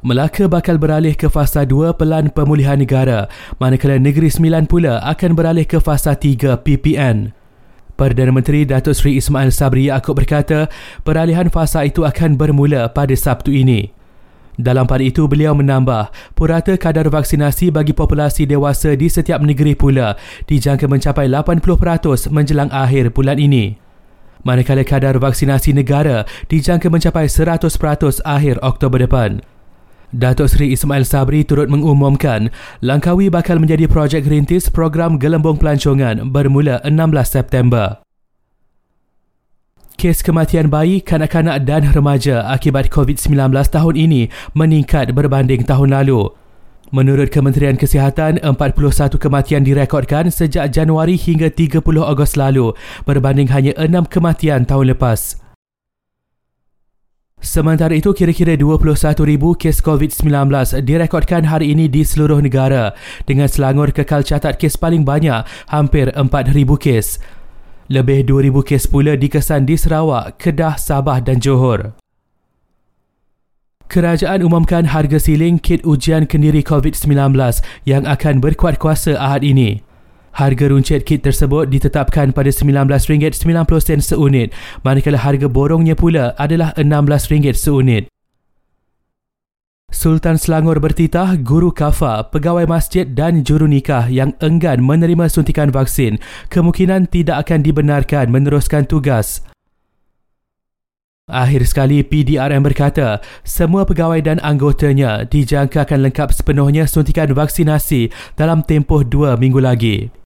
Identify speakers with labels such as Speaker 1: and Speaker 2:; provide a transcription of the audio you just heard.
Speaker 1: Melaka bakal beralih ke fasa 2 Pelan Pemulihan Negara, manakala Negeri Sembilan pula akan beralih ke fasa 3 PPN. Perdana Menteri Datuk Seri Ismail Sabri Yaakob berkata, peralihan fasa itu akan bermula pada Sabtu ini. Dalam pada itu, beliau menambah, purata kadar vaksinasi bagi populasi dewasa di setiap negeri pula dijangka mencapai 80% menjelang akhir bulan ini. Manakala kadar vaksinasi negara dijangka mencapai 100% akhir Oktober depan. Datuk Seri Ismail Sabri turut mengumumkan Langkawi bakal menjadi projek rintis program gelembung pelancongan bermula 16 September. Kes kematian bayi, kanak-kanak dan remaja akibat COVID-19 tahun ini meningkat berbanding tahun lalu. Menurut Kementerian Kesihatan, 41 kematian direkodkan sejak Januari hingga 30 Ogos lalu berbanding hanya 6 kematian tahun lepas. Sementara itu, kira-kira 21,000 kes COVID-19 direkodkan hari ini di seluruh negara dengan Selangor kekal catat kes paling banyak, hampir 4,000 kes. Lebih 2,000 kes pula dikesan di Sarawak, Kedah, Sabah dan Johor. Kerajaan umumkan harga siling kit ujian kendiri COVID-19 yang akan berkuat kuasa ahad ini. Harga runcit kit tersebut ditetapkan pada RM19.90 seunit, manakala harga borongnya pula adalah RM16 seunit. Sultan Selangor bertitah guru kafa, pegawai masjid dan juru nikah yang enggan menerima suntikan vaksin kemungkinan tidak akan dibenarkan meneruskan tugas. Akhir sekali PDRM berkata, semua pegawai dan anggotanya dijangka akan lengkap sepenuhnya suntikan vaksinasi dalam tempoh dua minggu lagi.